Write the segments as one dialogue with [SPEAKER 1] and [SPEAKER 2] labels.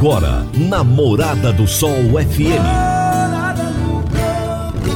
[SPEAKER 1] Agora, na Morada do Sol FM.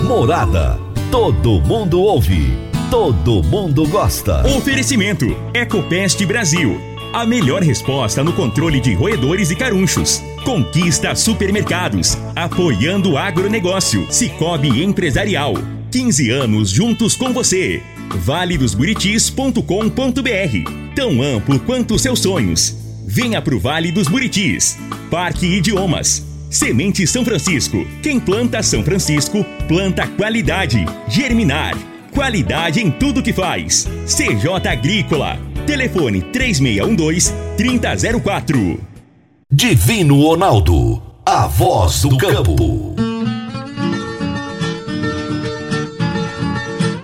[SPEAKER 1] Morada. Todo mundo ouve. Todo mundo gosta.
[SPEAKER 2] Oferecimento: Ecopest Brasil. A melhor resposta no controle de roedores e carunchos. Conquista supermercados. Apoiando o agronegócio. Cicobi Empresarial. 15 anos juntos com você. valedosburitis.com.br. Tão amplo quanto seus sonhos. Venha pro Vale dos Buritis. Parque Idiomas. Semente São Francisco. Quem planta São Francisco, planta qualidade. Germinar. Qualidade em tudo que faz. CJ Agrícola. Telefone 3612-3004.
[SPEAKER 1] Divino Ronaldo. A voz do campo.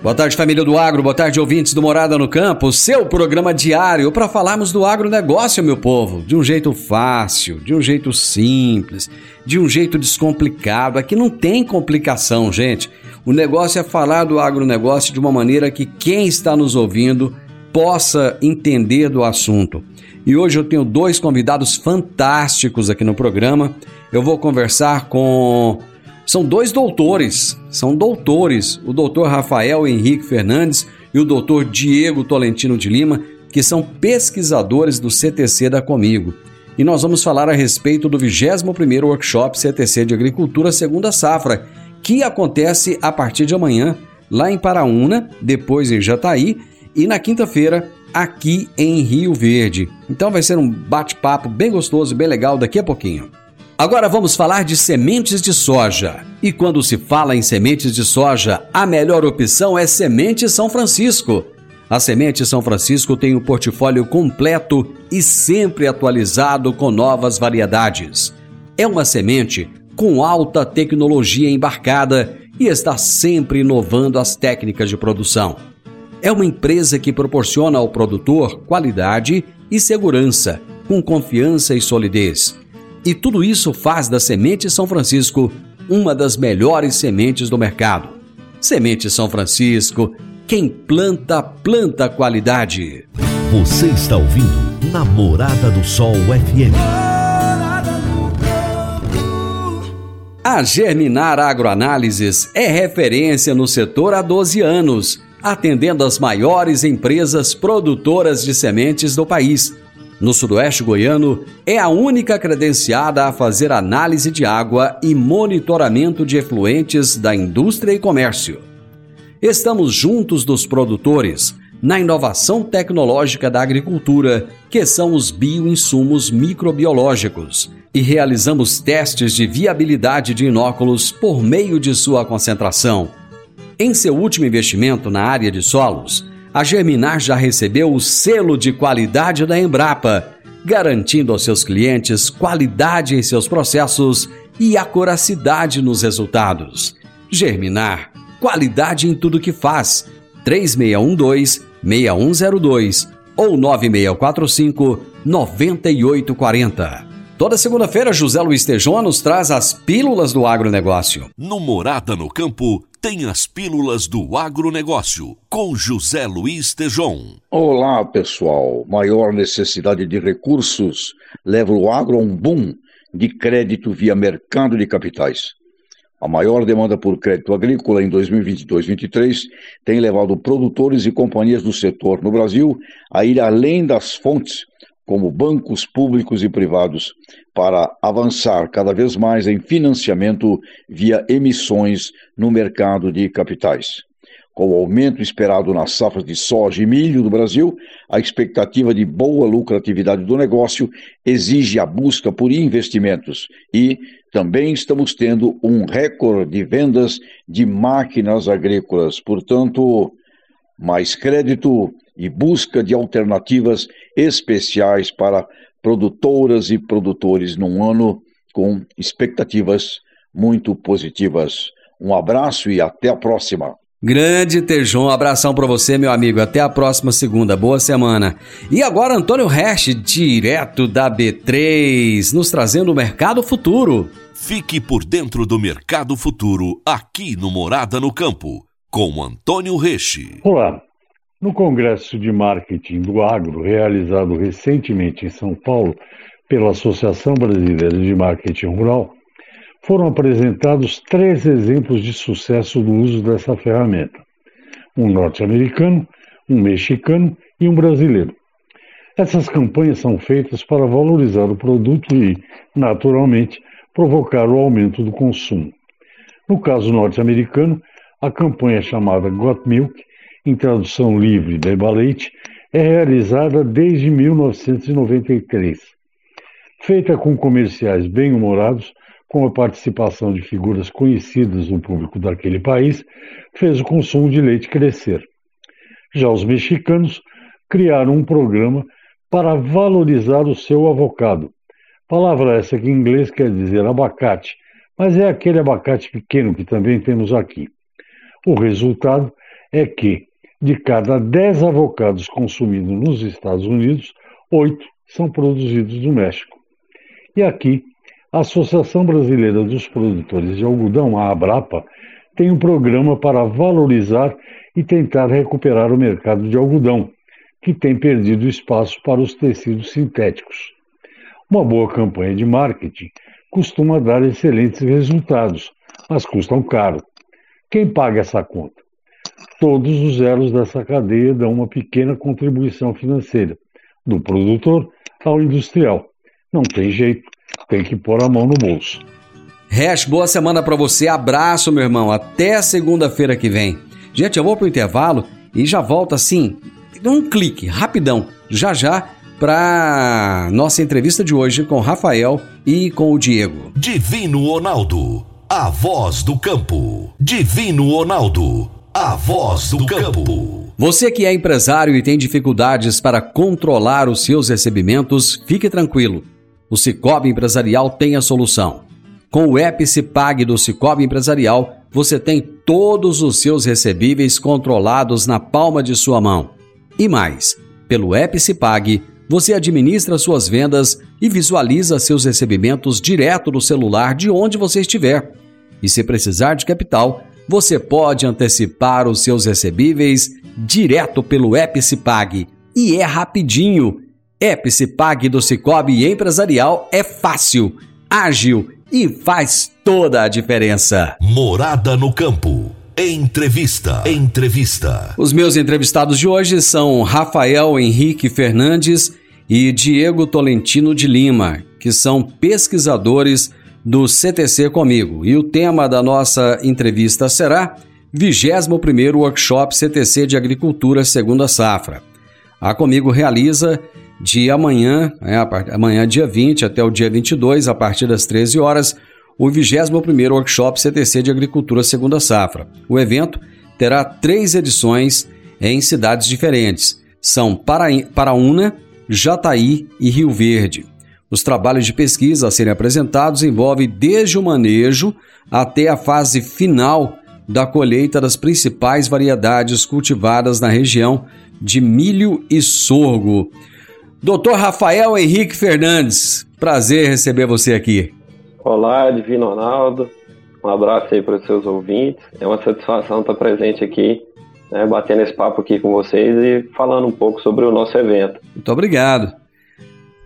[SPEAKER 3] Boa tarde, família do Agro. Boa tarde, ouvintes do Morada no Campo. Seu programa diário para falarmos do agronegócio, meu povo. De um jeito fácil, de um jeito simples, de um jeito descomplicado. Aqui não tem complicação, gente. O negócio é falar do agronegócio de uma maneira que quem está nos ouvindo possa entender do assunto. E hoje eu tenho dois convidados fantásticos aqui no programa. Eu vou conversar com são dois doutores, são doutores, o doutor Rafael Henrique Fernandes e o doutor Diego Tolentino de Lima, que são pesquisadores do CTC da Comigo. E nós vamos falar a respeito do 21º Workshop CTC de Agricultura Segunda Safra, que acontece a partir de amanhã lá em Paraúna, depois em Jataí e na quinta-feira aqui em Rio Verde. Então vai ser um bate-papo bem gostoso, bem legal daqui a pouquinho. Agora vamos falar de sementes de soja. E quando se fala em sementes de soja, a melhor opção é Semente São Francisco. A Semente São Francisco tem um portfólio completo e sempre atualizado com novas variedades. É uma semente com alta tecnologia embarcada e está sempre inovando as técnicas de produção. É uma empresa que proporciona ao produtor qualidade e segurança, com confiança e solidez e tudo isso faz da Semente São Francisco uma das melhores sementes do mercado. Semente São Francisco, quem planta, planta qualidade.
[SPEAKER 1] Você está ouvindo Namorada do Sol FM.
[SPEAKER 3] A Germinar Agroanálises é referência no setor há 12 anos, atendendo as maiores empresas produtoras de sementes do país no Sudoeste Goiano, é a única credenciada a fazer análise de água e monitoramento de efluentes da indústria e comércio. Estamos juntos dos produtores na inovação tecnológica da agricultura, que são os bioinsumos microbiológicos, e realizamos testes de viabilidade de inóculos por meio de sua concentração. Em seu último investimento na área de solos, a Germinar já recebeu o selo de qualidade da Embrapa, garantindo aos seus clientes qualidade em seus processos e acuracidade nos resultados. Germinar, qualidade em tudo que faz. 3612-6102 ou 9645-9840. Toda segunda-feira, José Luiz Tejon nos traz as pílulas do agronegócio.
[SPEAKER 1] No Morada no Campo, tem as pílulas do agronegócio, com José Luiz Tejon.
[SPEAKER 4] Olá, pessoal. Maior necessidade de recursos leva o agro a um boom de crédito via mercado de capitais. A maior demanda por crédito agrícola em 2022-23 tem levado produtores e companhias do setor no Brasil a ir além das fontes como bancos públicos e privados, para avançar cada vez mais em financiamento via emissões no mercado de capitais. Com o aumento esperado nas safras de soja e milho do Brasil, a expectativa de boa lucratividade do negócio exige a busca por investimentos e também estamos tendo um recorde de vendas de máquinas agrícolas. Portanto, mais crédito e busca de alternativas especiais para produtoras e produtores num ano com expectativas muito positivas. Um abraço e até a próxima.
[SPEAKER 3] Grande Tejon, um abração para você, meu amigo. Até a próxima segunda. Boa semana. E agora, Antônio Resch, direto da B3, nos trazendo o Mercado Futuro.
[SPEAKER 1] Fique por dentro do Mercado Futuro, aqui no Morada no Campo, com Antônio Resch.
[SPEAKER 5] Olá. No Congresso de Marketing do Agro, realizado recentemente em São Paulo pela Associação Brasileira de Marketing Rural, foram apresentados três exemplos de sucesso do uso dessa ferramenta: um norte-americano, um mexicano e um brasileiro. Essas campanhas são feitas para valorizar o produto e, naturalmente, provocar o aumento do consumo. No caso norte-americano, a campanha chamada Got Milk, em tradução livre Beba Leite, é realizada desde 1993. Feita com comerciais bem-humorados, com a participação de figuras conhecidas no público daquele país, fez o consumo de leite crescer. Já os mexicanos criaram um programa para valorizar o seu avocado. Palavra essa que em inglês quer dizer abacate, mas é aquele abacate pequeno que também temos aqui. O resultado é que, de cada 10 avocados consumidos nos Estados Unidos, 8 são produzidos no México. E aqui, a Associação Brasileira dos Produtores de Algodão, a Abrapa, tem um programa para valorizar e tentar recuperar o mercado de algodão, que tem perdido espaço para os tecidos sintéticos. Uma boa campanha de marketing costuma dar excelentes resultados, mas custam caro. Quem paga essa conta? Todos os elos dessa cadeia dão uma pequena contribuição financeira, do produtor ao industrial. Não tem jeito, tem que pôr a mão no bolso.
[SPEAKER 3] Hash, boa semana para você. Abraço, meu irmão. Até segunda-feira que vem. Gente, eu vou pro intervalo e já volto assim um clique, rapidão, já já, para nossa entrevista de hoje com o Rafael e com o Diego.
[SPEAKER 1] Divino Ronaldo, a voz do campo. Divino Ronaldo, a voz do campo.
[SPEAKER 3] Você que é empresário e tem dificuldades para controlar os seus recebimentos, fique tranquilo. O Cicobi Empresarial tem a solução. Com o app do Cicobi Empresarial, você tem todos os seus recebíveis controlados na palma de sua mão. E mais, pelo app você administra suas vendas e visualiza seus recebimentos direto no celular de onde você estiver. E se precisar de capital, você pode antecipar os seus recebíveis direto pelo app Cipag. E é rapidinho. App Cipag do Cicobi Empresarial é fácil, ágil e faz toda a diferença.
[SPEAKER 1] Morada no campo. Entrevista. Entrevista.
[SPEAKER 3] Os meus entrevistados de hoje são Rafael Henrique Fernandes e Diego Tolentino de Lima, que são pesquisadores do CTC Comigo. E o tema da nossa entrevista será 21º Workshop CTC de Agricultura Segunda Safra. A Comigo realiza de amanhã, é, amanhã dia 20 até o dia 22, a partir das 13 horas, o 21º Workshop CTC de Agricultura Segunda Safra. O evento terá três edições em cidades diferentes. São Paraúna, Jataí e Rio Verde. Os trabalhos de pesquisa a serem apresentados envolvem desde o manejo até a fase final da colheita das principais variedades cultivadas na região de milho e sorgo. Doutor Rafael Henrique Fernandes, prazer receber você aqui.
[SPEAKER 6] Olá, Divino Ronaldo. Um abraço aí para os seus ouvintes. É uma satisfação estar presente aqui, né, batendo esse papo aqui com vocês e falando um pouco sobre o nosso evento.
[SPEAKER 3] Muito obrigado.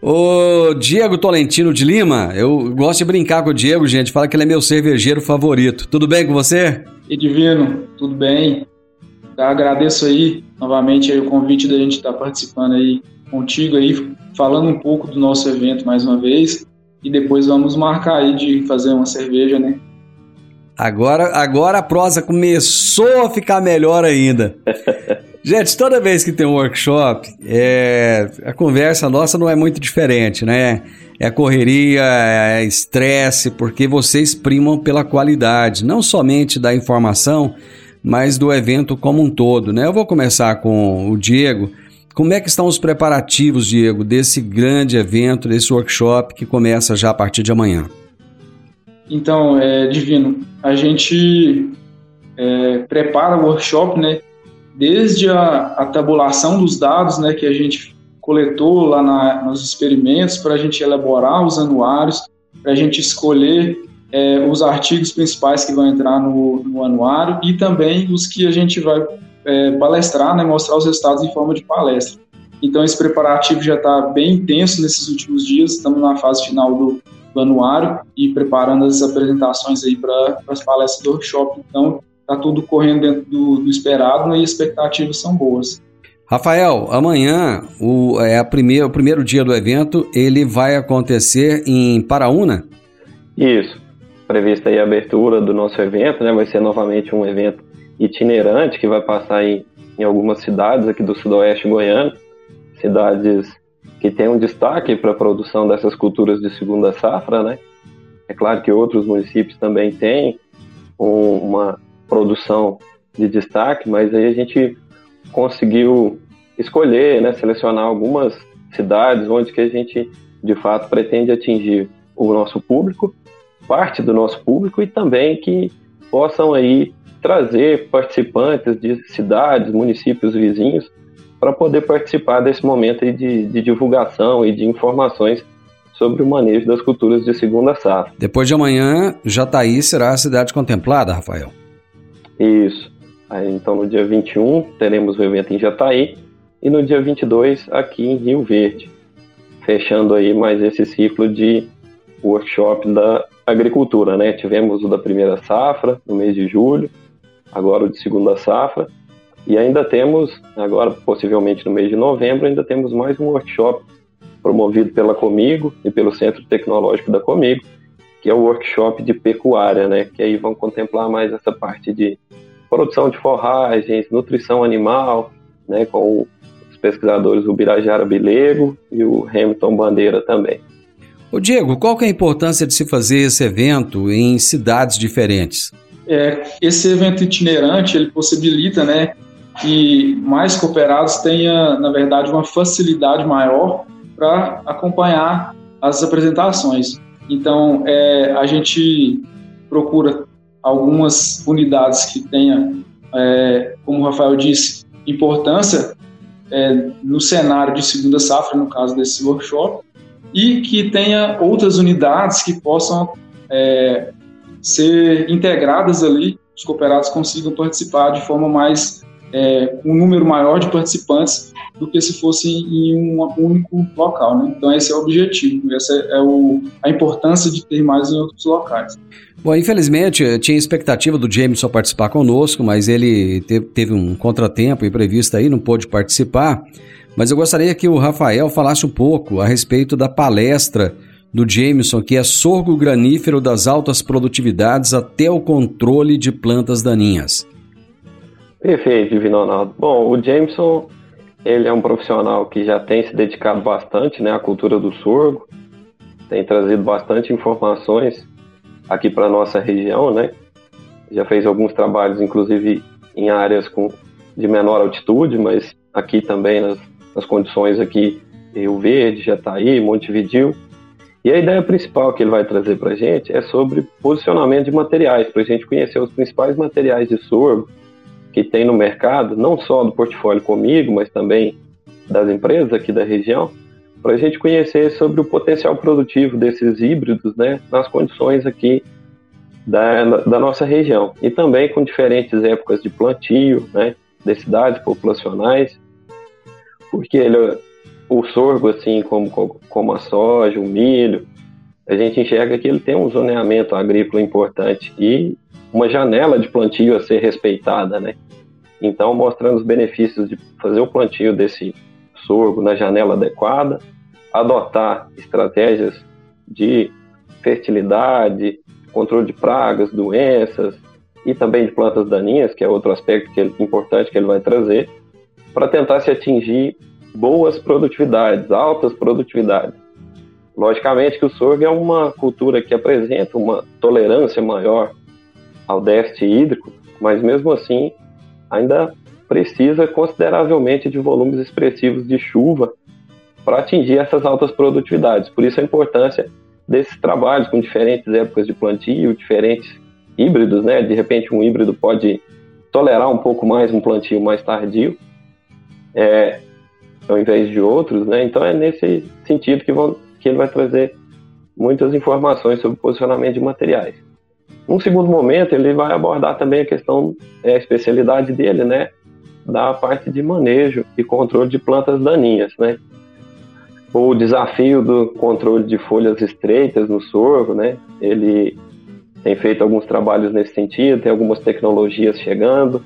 [SPEAKER 3] O Diego Tolentino de Lima, eu gosto de brincar com o Diego, gente. Fala que ele é meu cervejeiro favorito. Tudo bem com você?
[SPEAKER 7] E Divino, tudo bem. Eu agradeço aí novamente aí o convite da gente estar participando aí contigo aí, falando um pouco do nosso evento mais uma vez e depois vamos marcar aí de fazer uma cerveja, né?
[SPEAKER 3] Agora, agora a prosa começou a ficar melhor ainda. Gente, toda vez que tem um workshop, é, a conversa nossa não é muito diferente, né? É correria, é estresse, porque vocês primam pela qualidade, não somente da informação, mas do evento como um todo, né? Eu vou começar com o Diego. Como é que estão os preparativos, Diego, desse grande evento, desse workshop que começa já a partir de amanhã?
[SPEAKER 7] Então, é, Divino, a gente é, prepara o workshop, né, desde a, a, tabulação dos dados, né, que a gente coletou lá na, nos experimentos para a gente elaborar os anuários, para a gente escolher é, os artigos principais que vão entrar no, no, anuário e também os que a gente vai é, palestrar, né, mostrar os resultados em forma de palestra. Então esse preparativo já está bem intenso nesses últimos dias, estamos na fase final do, do anuário e preparando as apresentações aí para as palestras do workshop. Então está tudo correndo dentro do, do esperado né, e as expectativas são boas.
[SPEAKER 3] Rafael, amanhã o, é a primeir, o primeiro dia do evento, ele vai acontecer em Paraúna?
[SPEAKER 6] Isso. Prevista aí a abertura do nosso evento, né? Vai ser novamente um evento itinerante que vai passar em, em algumas cidades aqui do sudoeste goiano, cidades que têm um destaque para a produção dessas culturas de segunda safra, né? É claro que outros municípios também têm um, uma produção de destaque, mas aí a gente conseguiu escolher, né, selecionar algumas cidades onde que a gente de fato pretende atingir o nosso público, parte do nosso público e também que possam aí trazer participantes de cidades, municípios vizinhos para poder participar desse momento de, de divulgação e de informações sobre o manejo das culturas de segunda safra.
[SPEAKER 3] Depois de amanhã, Jataí será a cidade contemplada, Rafael.
[SPEAKER 6] Isso. Aí, então, no dia 21, teremos o evento em Jataí e no dia 22, aqui em Rio Verde. Fechando aí mais esse ciclo de workshop da agricultura, né? Tivemos o da primeira safra, no mês de julho, agora o de segunda safra, e ainda temos, agora possivelmente no mês de novembro, ainda temos mais um workshop promovido pela Comigo e pelo Centro Tecnológico da Comigo, que é o workshop de pecuária, né? Que aí vão contemplar mais essa parte de produção de forragens, nutrição animal, né, com os pesquisadores Ubirajara Bilego e o Hamilton Bandeira também.
[SPEAKER 3] O Diego, qual que é a importância de se fazer esse evento em cidades diferentes?
[SPEAKER 7] É, esse evento itinerante ele possibilita, né, que mais cooperados tenham, na verdade, uma facilidade maior para acompanhar as apresentações. Então, é, a gente procura algumas unidades que tenha, é, como o Rafael disse, importância é, no cenário de segunda safra, no caso desse workshop, e que tenha outras unidades que possam é, ser integradas ali, os cooperados consigam participar de forma mais é, um número maior de participantes do que se fosse em um único local. Né? Então esse é o objetivo, essa é o, a importância de ter mais em outros locais.
[SPEAKER 3] Bom, infelizmente, tinha expectativa do Jameson participar conosco, mas ele teve um contratempo imprevisto aí, não pôde participar. Mas eu gostaria que o Rafael falasse um pouco a respeito da palestra do Jameson, que é sorgo granífero das altas produtividades até o controle de plantas daninhas.
[SPEAKER 6] Perfeito, Divino Ronaldo. Bom, o Jameson, ele é um profissional que já tem se dedicado bastante né, à cultura do sorgo, tem trazido bastante informações aqui para nossa região, né? Já fez alguns trabalhos, inclusive em áreas com, de menor altitude, mas aqui também nas, nas condições aqui Rio Verde, Jataí, Montevidil. E a ideia principal que ele vai trazer para a gente é sobre posicionamento de materiais, para a gente conhecer os principais materiais de sorgo, que tem no mercado, não só do portfólio comigo, mas também das empresas aqui da região, para a gente conhecer sobre o potencial produtivo desses híbridos né, nas condições aqui da, da nossa região. E também com diferentes épocas de plantio, né, densidades populacionais, porque ele, o sorgo, assim como, como a soja, o milho, a gente enxerga que ele tem um zoneamento agrícola importante e uma janela de plantio a ser respeitada, né? Então, mostrando os benefícios de fazer o plantio desse sorgo na janela adequada, adotar estratégias de fertilidade, controle de pragas, doenças e também de plantas daninhas, que é outro aspecto que é importante que ele vai trazer, para tentar se atingir boas produtividades, altas produtividades. Logicamente que o sorgo é uma cultura que apresenta uma tolerância maior ao déficit hídrico, mas mesmo assim ainda precisa consideravelmente de volumes expressivos de chuva para atingir essas altas produtividades. Por isso a importância desses trabalhos com diferentes épocas de plantio, diferentes híbridos, né? De repente um híbrido pode tolerar um pouco mais um plantio mais tardio, é, ao invés de outros, né? Então é nesse sentido que, vão, que ele vai trazer muitas informações sobre posicionamento de materiais. Num segundo momento, ele vai abordar também a questão, é, a especialidade dele, né? da parte de manejo e controle de plantas daninhas, né? O desafio do controle de folhas estreitas no sorgo, né? Ele tem feito alguns trabalhos nesse sentido, tem algumas tecnologias chegando,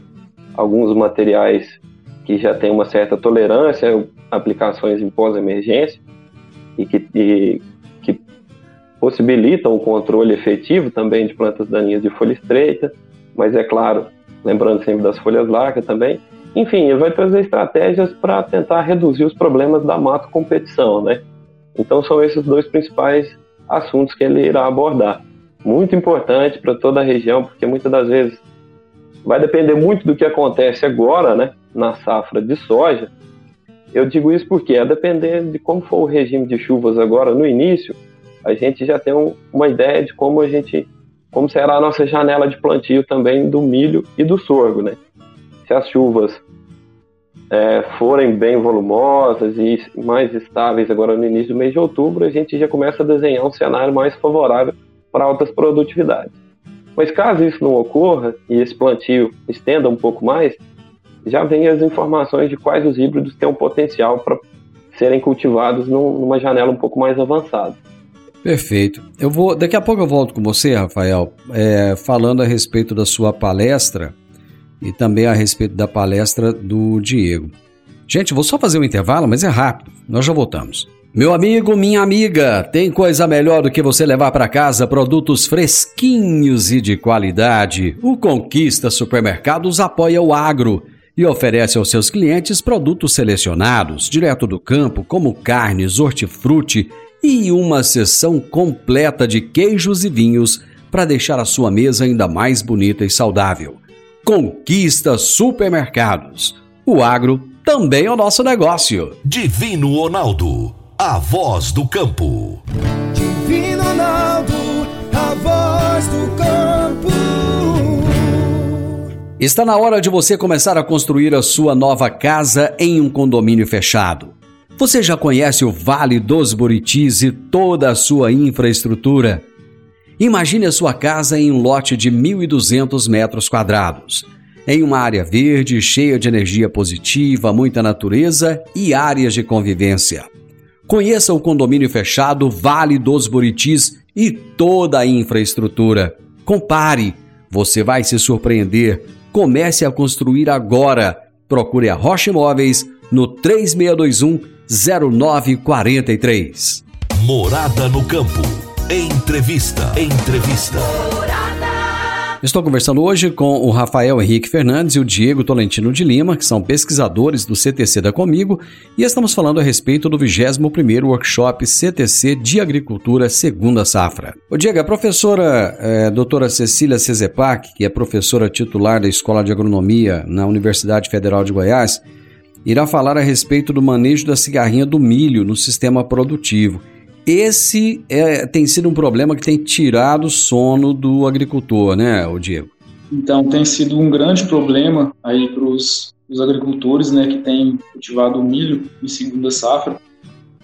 [SPEAKER 6] alguns materiais que já têm uma certa tolerância, aplicações em pós-emergência e que, e, possibilitam o controle efetivo também de plantas daninhas de folha estreita, mas é claro, lembrando sempre das folhas largas também. Enfim, ele vai trazer estratégias para tentar reduzir os problemas da mato competição, né? Então são esses dois principais assuntos que ele irá abordar. Muito importante para toda a região, porque muitas das vezes vai depender muito do que acontece agora, né, na safra de soja. Eu digo isso porque, a depender de como for o regime de chuvas agora no início, a gente já tem um, uma ideia de como a gente como será a nossa janela de plantio também do milho e do sorgo, né? Se as chuvas é, forem bem volumosas e mais estáveis agora no início do mês de outubro, a gente já começa a desenhar um cenário mais favorável para altas produtividades. Mas caso isso não ocorra e esse plantio estenda um pouco mais, já vem as informações de quais os híbridos têm um potencial para serem cultivados numa janela um pouco mais avançada.
[SPEAKER 3] Perfeito. Eu vou, daqui a pouco eu volto com você, Rafael, é, falando a respeito da sua palestra e também a respeito da palestra do Diego. Gente, vou só fazer um intervalo, mas é rápido. Nós já voltamos. Meu amigo, minha amiga, tem coisa melhor do que você levar para casa produtos fresquinhos e de qualidade. O Conquista Supermercados apoia o agro e oferece aos seus clientes produtos selecionados, direto do campo, como carnes, hortifruti e uma seção completa de queijos e vinhos para deixar a sua mesa ainda mais bonita e saudável. Conquista Supermercados. O agro também é o nosso negócio.
[SPEAKER 1] Divino Ronaldo, a voz do campo.
[SPEAKER 8] Divino Ronaldo, a voz do campo.
[SPEAKER 3] Está na hora de você começar a construir a sua nova casa em um condomínio fechado. Você já conhece o Vale dos Buritis e toda a sua infraestrutura? Imagine a sua casa em um lote de 1.200 metros quadrados, em uma área verde, cheia de energia positiva, muita natureza e áreas de convivência. Conheça o condomínio fechado Vale dos Buritis e toda a infraestrutura. Compare, você vai se surpreender. Comece a construir agora. Procure a Rocha Imóveis no 3621 0943.
[SPEAKER 1] Morada no campo. Entrevista. Entrevista.
[SPEAKER 3] Estou conversando hoje com o Rafael Henrique Fernandes e o Diego Tolentino de Lima, que são pesquisadores do CTC da Comigo, e estamos falando a respeito do 21º Workshop CTC de Agricultura Segunda Safra. O Diego, a professora é, doutora Cecília Cezepac, que é professora titular da Escola de Agronomia na Universidade Federal de Goiás, irá falar a respeito do manejo da cigarrinha do milho no sistema produtivo. Esse é, tem sido um problema que tem tirado o sono do agricultor, né, o Diego?
[SPEAKER 7] Então, tem sido um grande problema aí para os agricultores, né, que têm cultivado milho em segunda safra.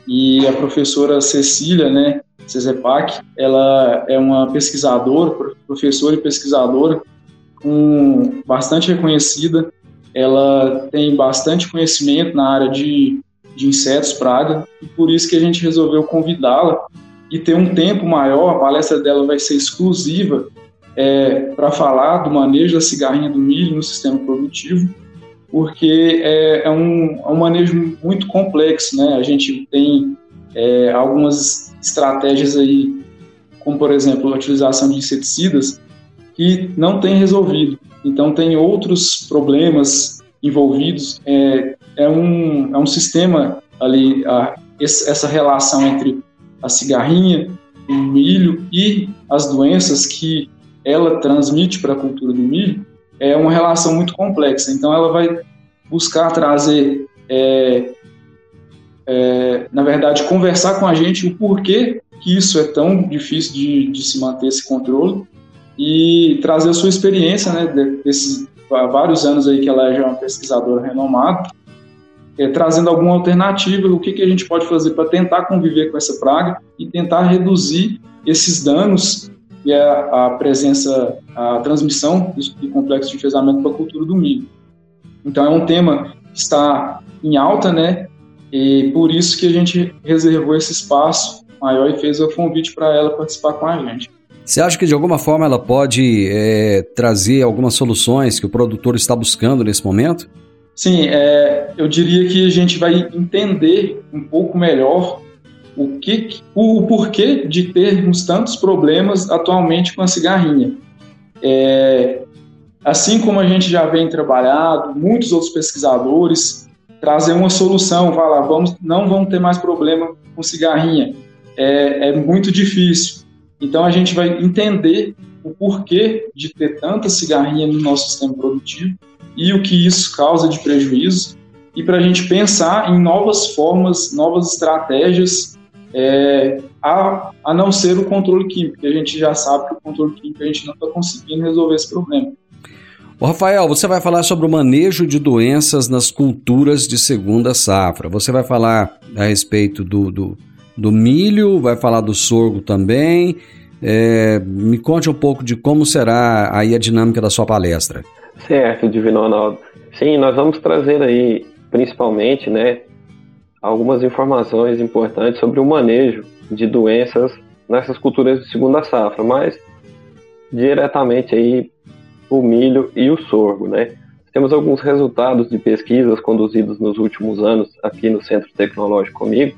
[SPEAKER 7] E a professora Cecília, né, Cezepac, ela é uma pesquisadora, professora e pesquisadora, com bastante reconhecida ela tem bastante conhecimento na área de, de insetos, praga, e por isso que a gente resolveu convidá-la e ter um tempo maior. A palestra dela vai ser exclusiva é, para falar do manejo da cigarrinha do milho no sistema produtivo, porque é, é, um, é um manejo muito complexo, né? A gente tem é, algumas estratégias aí, como por exemplo a utilização de inseticidas, que não tem resolvido. Então, tem outros problemas envolvidos. É, é, um, é um sistema ali, a, essa relação entre a cigarrinha, o milho e as doenças que ela transmite para a cultura do milho é uma relação muito complexa. Então, ela vai buscar trazer, é, é, na verdade, conversar com a gente o porquê que isso é tão difícil de, de se manter esse controle e trazer a sua experiência, né, desses vários anos aí que ela já é uma pesquisadora renomada, é, trazendo alguma alternativa, o que, que a gente pode fazer para tentar conviver com essa praga e tentar reduzir esses danos e a, a presença, a transmissão do complexo de enfesamento para a cultura do milho. Então é um tema que está em alta, né? E por isso que a gente reservou esse espaço maior e fez o convite para ela participar com a gente.
[SPEAKER 3] Você acha que de alguma forma ela pode é, trazer algumas soluções que o produtor está buscando nesse momento?
[SPEAKER 7] Sim, é, eu diria que a gente vai entender um pouco melhor o, que, o, o porquê de termos tantos problemas atualmente com a cigarrinha. É, assim como a gente já vem trabalhado, muitos outros pesquisadores trazer uma solução, falar, vamos, não vamos ter mais problema com cigarrinha. É, é muito difícil. Então a gente vai entender o porquê de ter tanta cigarrinha no nosso sistema produtivo e o que isso causa de prejuízo, e para a gente pensar em novas formas, novas estratégias, é, a, a não ser o controle químico, que a gente já sabe que o controle químico a gente não está conseguindo resolver esse problema.
[SPEAKER 3] O Rafael, você vai falar sobre o manejo de doenças nas culturas de segunda safra. Você vai falar a respeito do, do, do milho, vai falar do sorgo também. É, me conte um pouco de como será aí a dinâmica da sua palestra.
[SPEAKER 6] Certo, Divino Ronaldo. Sim, nós vamos trazer aí, principalmente, né, algumas informações importantes sobre o manejo de doenças nessas culturas de segunda safra, mas diretamente aí o milho e o sorgo, né? Temos alguns resultados de pesquisas conduzidos nos últimos anos aqui no Centro Tecnológico comigo,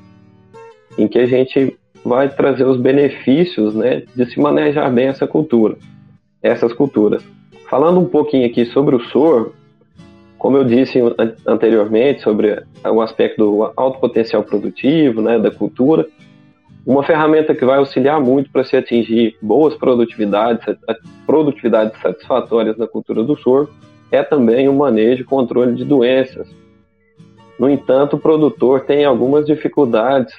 [SPEAKER 6] em que a gente vai trazer os benefícios, né, de se manejar bem essa cultura, essas culturas. Falando um pouquinho aqui sobre o sorgo, como eu disse anteriormente sobre o aspecto do alto potencial produtivo, né, da cultura, uma ferramenta que vai auxiliar muito para se atingir boas produtividades, produtividades satisfatórias na cultura do sorgo, é também o manejo e controle de doenças. No entanto, o produtor tem algumas dificuldades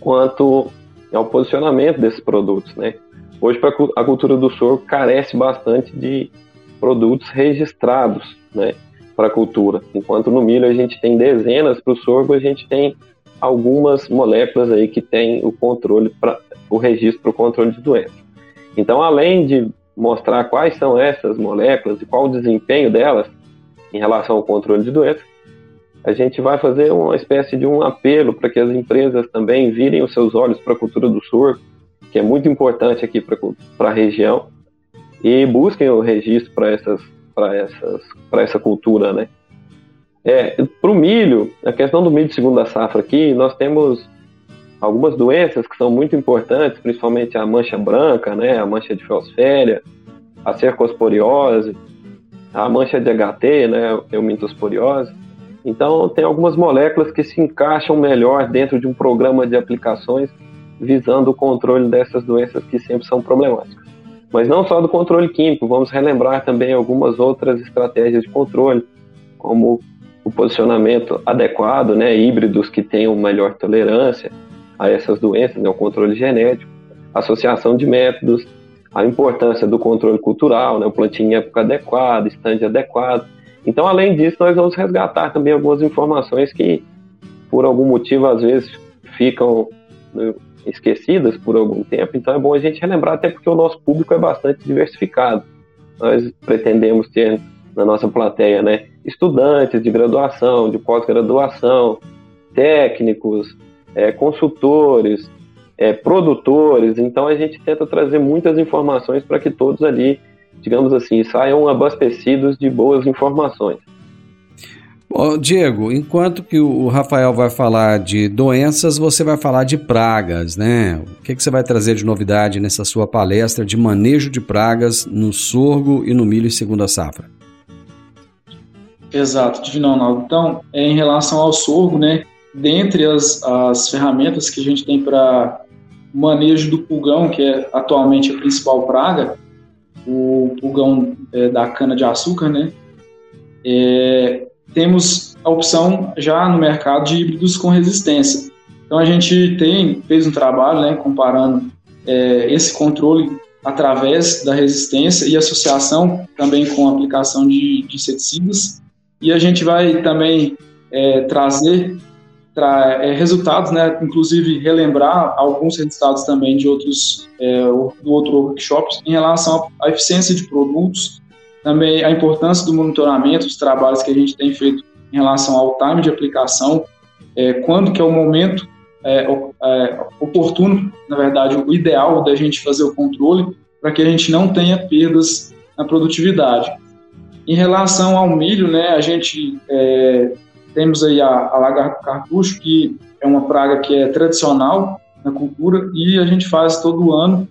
[SPEAKER 6] quanto ao posicionamento desses produtos, né? Hoje, a cultura do sorgo carece bastante de produtos registrados né, para a cultura. Enquanto no milho a gente tem dezenas, para o sorgo a gente tem algumas moléculas aí que tem o controle, para o registro para o controle de doenças. Então, além de mostrar quais são essas moléculas e qual o desempenho delas em relação ao controle de doenças, a gente vai fazer uma espécie de um apelo para que as empresas também virem os seus olhos para a cultura do sorgo que é muito importante aqui para a região, e busquem o registro para essas, essas, essa cultura, né? É, para o milho, a questão do milho de segunda safra aqui, nós temos algumas doenças que são muito importantes, principalmente a mancha branca, né, a mancha de fosféria, a cercosporiose, a mancha de HT, né, eumintosporiose. Então, tem algumas moléculas que se encaixam melhor dentro de um programa de aplicações visando o controle dessas doenças que sempre são problemáticas. Mas não só do controle químico, vamos relembrar também algumas outras estratégias de controle, como o posicionamento adequado, né, híbridos que tenham melhor tolerância a essas doenças, né, o controle genético, associação de métodos, a importância do controle cultural, né, o plantio em época adequada, estande adequado. Então, além disso, nós vamos resgatar também algumas informações que, por algum motivo, às vezes ficam esquecidas por algum tempo, então é bom a gente relembrar, até porque o nosso público é bastante diversificado. Nós pretendemos ter na nossa plateia né, estudantes de graduação, de pós-graduação, técnicos, é, consultores, é, produtores, então a gente tenta trazer muitas informações para que todos ali, digamos assim, saiam abastecidos de boas informações.
[SPEAKER 3] Bom, Diego, enquanto que o Rafael vai falar de doenças, você vai falar de pragas, né? O que, que você vai trazer de novidade nessa sua palestra de manejo de pragas no sorgo e no milho em segunda safra?
[SPEAKER 7] Exato, Divino Ronaldo. Então, é, em relação ao sorgo, né? Dentre as, as ferramentas que a gente tem para manejo do pulgão, que é atualmente a principal praga, o pulgão é, da cana-de-açúcar, né? É, temos a opção já no mercado de híbridos com resistência. Então a gente tem fez um trabalho, né, comparando é, esse controle através da resistência e associação também com a aplicação de, de inseticidas. E a gente vai também é, trazer tra é, resultados, né, inclusive relembrar alguns resultados também de outros é, do outro workshops em relação à eficiência de produtos também a importância do monitoramento, os trabalhos que a gente tem feito em relação ao time de aplicação, é, quando que é o momento é, é, oportuno, na verdade, o ideal da gente fazer o controle para que a gente não tenha perdas na produtividade. Em relação ao milho, né, a gente é, temos aí a, a lagarto cartucho, que é uma praga que é tradicional na cultura e a gente faz todo ano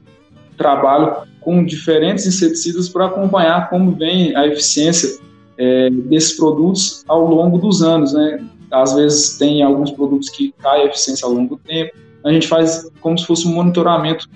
[SPEAKER 7] trabalho com diferentes inseticidas para acompanhar como vem a eficiência é, desses produtos ao longo dos anos, né? Às vezes tem alguns produtos que cai a eficiência ao longo do tempo. A gente faz como se fosse um monitoramento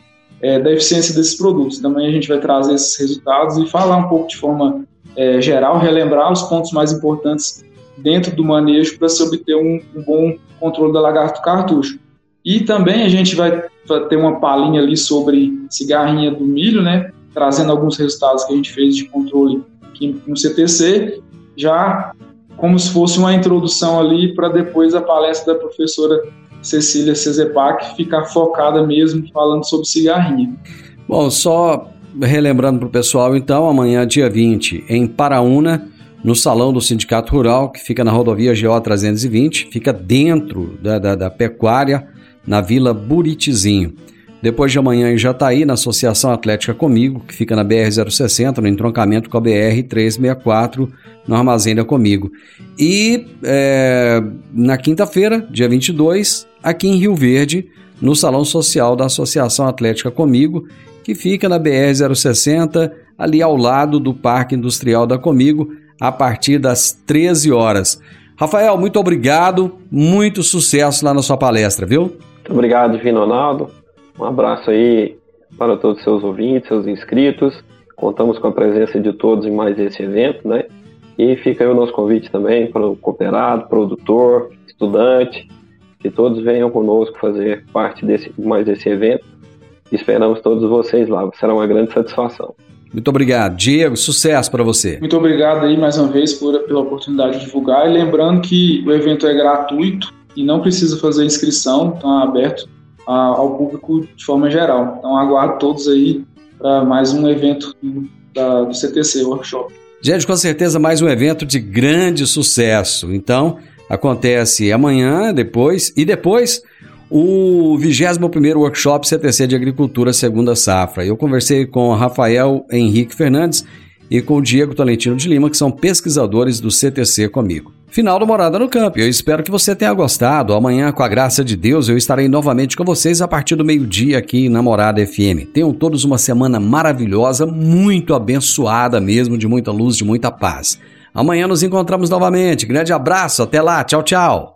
[SPEAKER 7] é, da eficiência desses produtos. Também a gente vai trazer esses resultados e falar um pouco de forma é, geral, relembrar os pontos mais importantes dentro do manejo para se obter um, um, bom controle da lagarto cartucho. E também a gente vai ter uma palhinha ali sobre cigarrinha do milho, né? Trazendo alguns resultados que a gente fez de controle aqui no CTC, já como se fosse uma introdução ali para depois a palestra da professora Cecília Cezepac ficar focada mesmo falando sobre cigarrinha.
[SPEAKER 3] Bom, só relembrando para o pessoal, então, amanhã, dia 20, em Paraúna, no salão do Sindicato Rural, que fica na rodovia GO 320, fica dentro da, da, da pecuária, na Vila Buritizinho. Depois de amanhã em Jataí, na Associação Atlética Comigo, que fica na BR-060, no entroncamento com a BR-364, no Armazém da Comigo. E é, na quinta-feira, dia 22, aqui em Rio Verde, no Salão Social da Associação Atlética Comigo, que fica na BR-060, ali ao lado do Parque Industrial da Comigo, a partir das 13 horas. Rafael, muito obrigado, muito sucesso lá na sua palestra, viu? Muito
[SPEAKER 6] obrigado, Divino Ronaldo. Um abraço aí para todos os seus ouvintes, seus inscritos. Contamos com a presença de todos em mais esse evento, né? E fica aí o nosso convite também para o cooperado, produtor, estudante, que todos venham conosco fazer parte desse mais desse evento. Esperamos todos vocês lá, será uma grande satisfação.
[SPEAKER 3] Muito obrigado. Diego, sucesso para você.
[SPEAKER 7] Muito obrigado aí mais uma vez por, pela oportunidade de divulgar. E lembrando que o evento é gratuito e não precisa fazer inscrição, é aberto a, ao público de forma geral. Então aguardo todos aí para mais um evento do, da, do CTC Workshop.
[SPEAKER 3] Gente, com certeza mais um evento de grande sucesso. Então, acontece amanhã, depois, e depois o 21º Workshop CTC de Agricultura Segunda Safra. Eu conversei com Rafael Henrique Fernandes e com o Diego Tolentino de Lima, que são pesquisadores do CTC comigo. Final do Morada no Campo. Eu espero que você tenha gostado. Amanhã, com a graça de Deus, eu estarei novamente com vocês a partir do meio-dia aqui na Morada FM. Tenham todos uma semana maravilhosa, muito abençoada mesmo, de muita luz, de muita paz. Amanhã nos encontramos novamente. Grande abraço, até lá, tchau, tchau.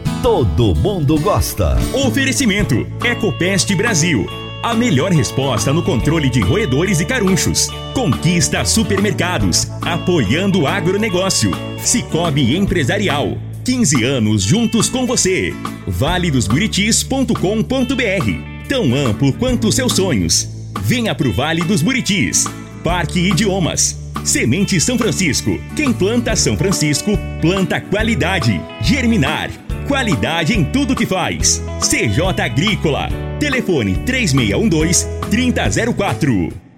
[SPEAKER 1] todo mundo gosta.
[SPEAKER 2] Oferecimento: Ecopest Brasil. A melhor resposta no controle de roedores e carunchos. Conquista supermercados, apoiando o agronegócio. Cicobi Empresarial. 15 anos juntos com você. valedosburitis.com.br Tão amplo quanto seus sonhos. Venha pro Vale dos Buritis. Parque Idiomas. Semente São Francisco. Quem planta São Francisco, planta qualidade. Germinar. Qualidade em tudo que faz. CJ Agrícola. Telefone 3612 3004.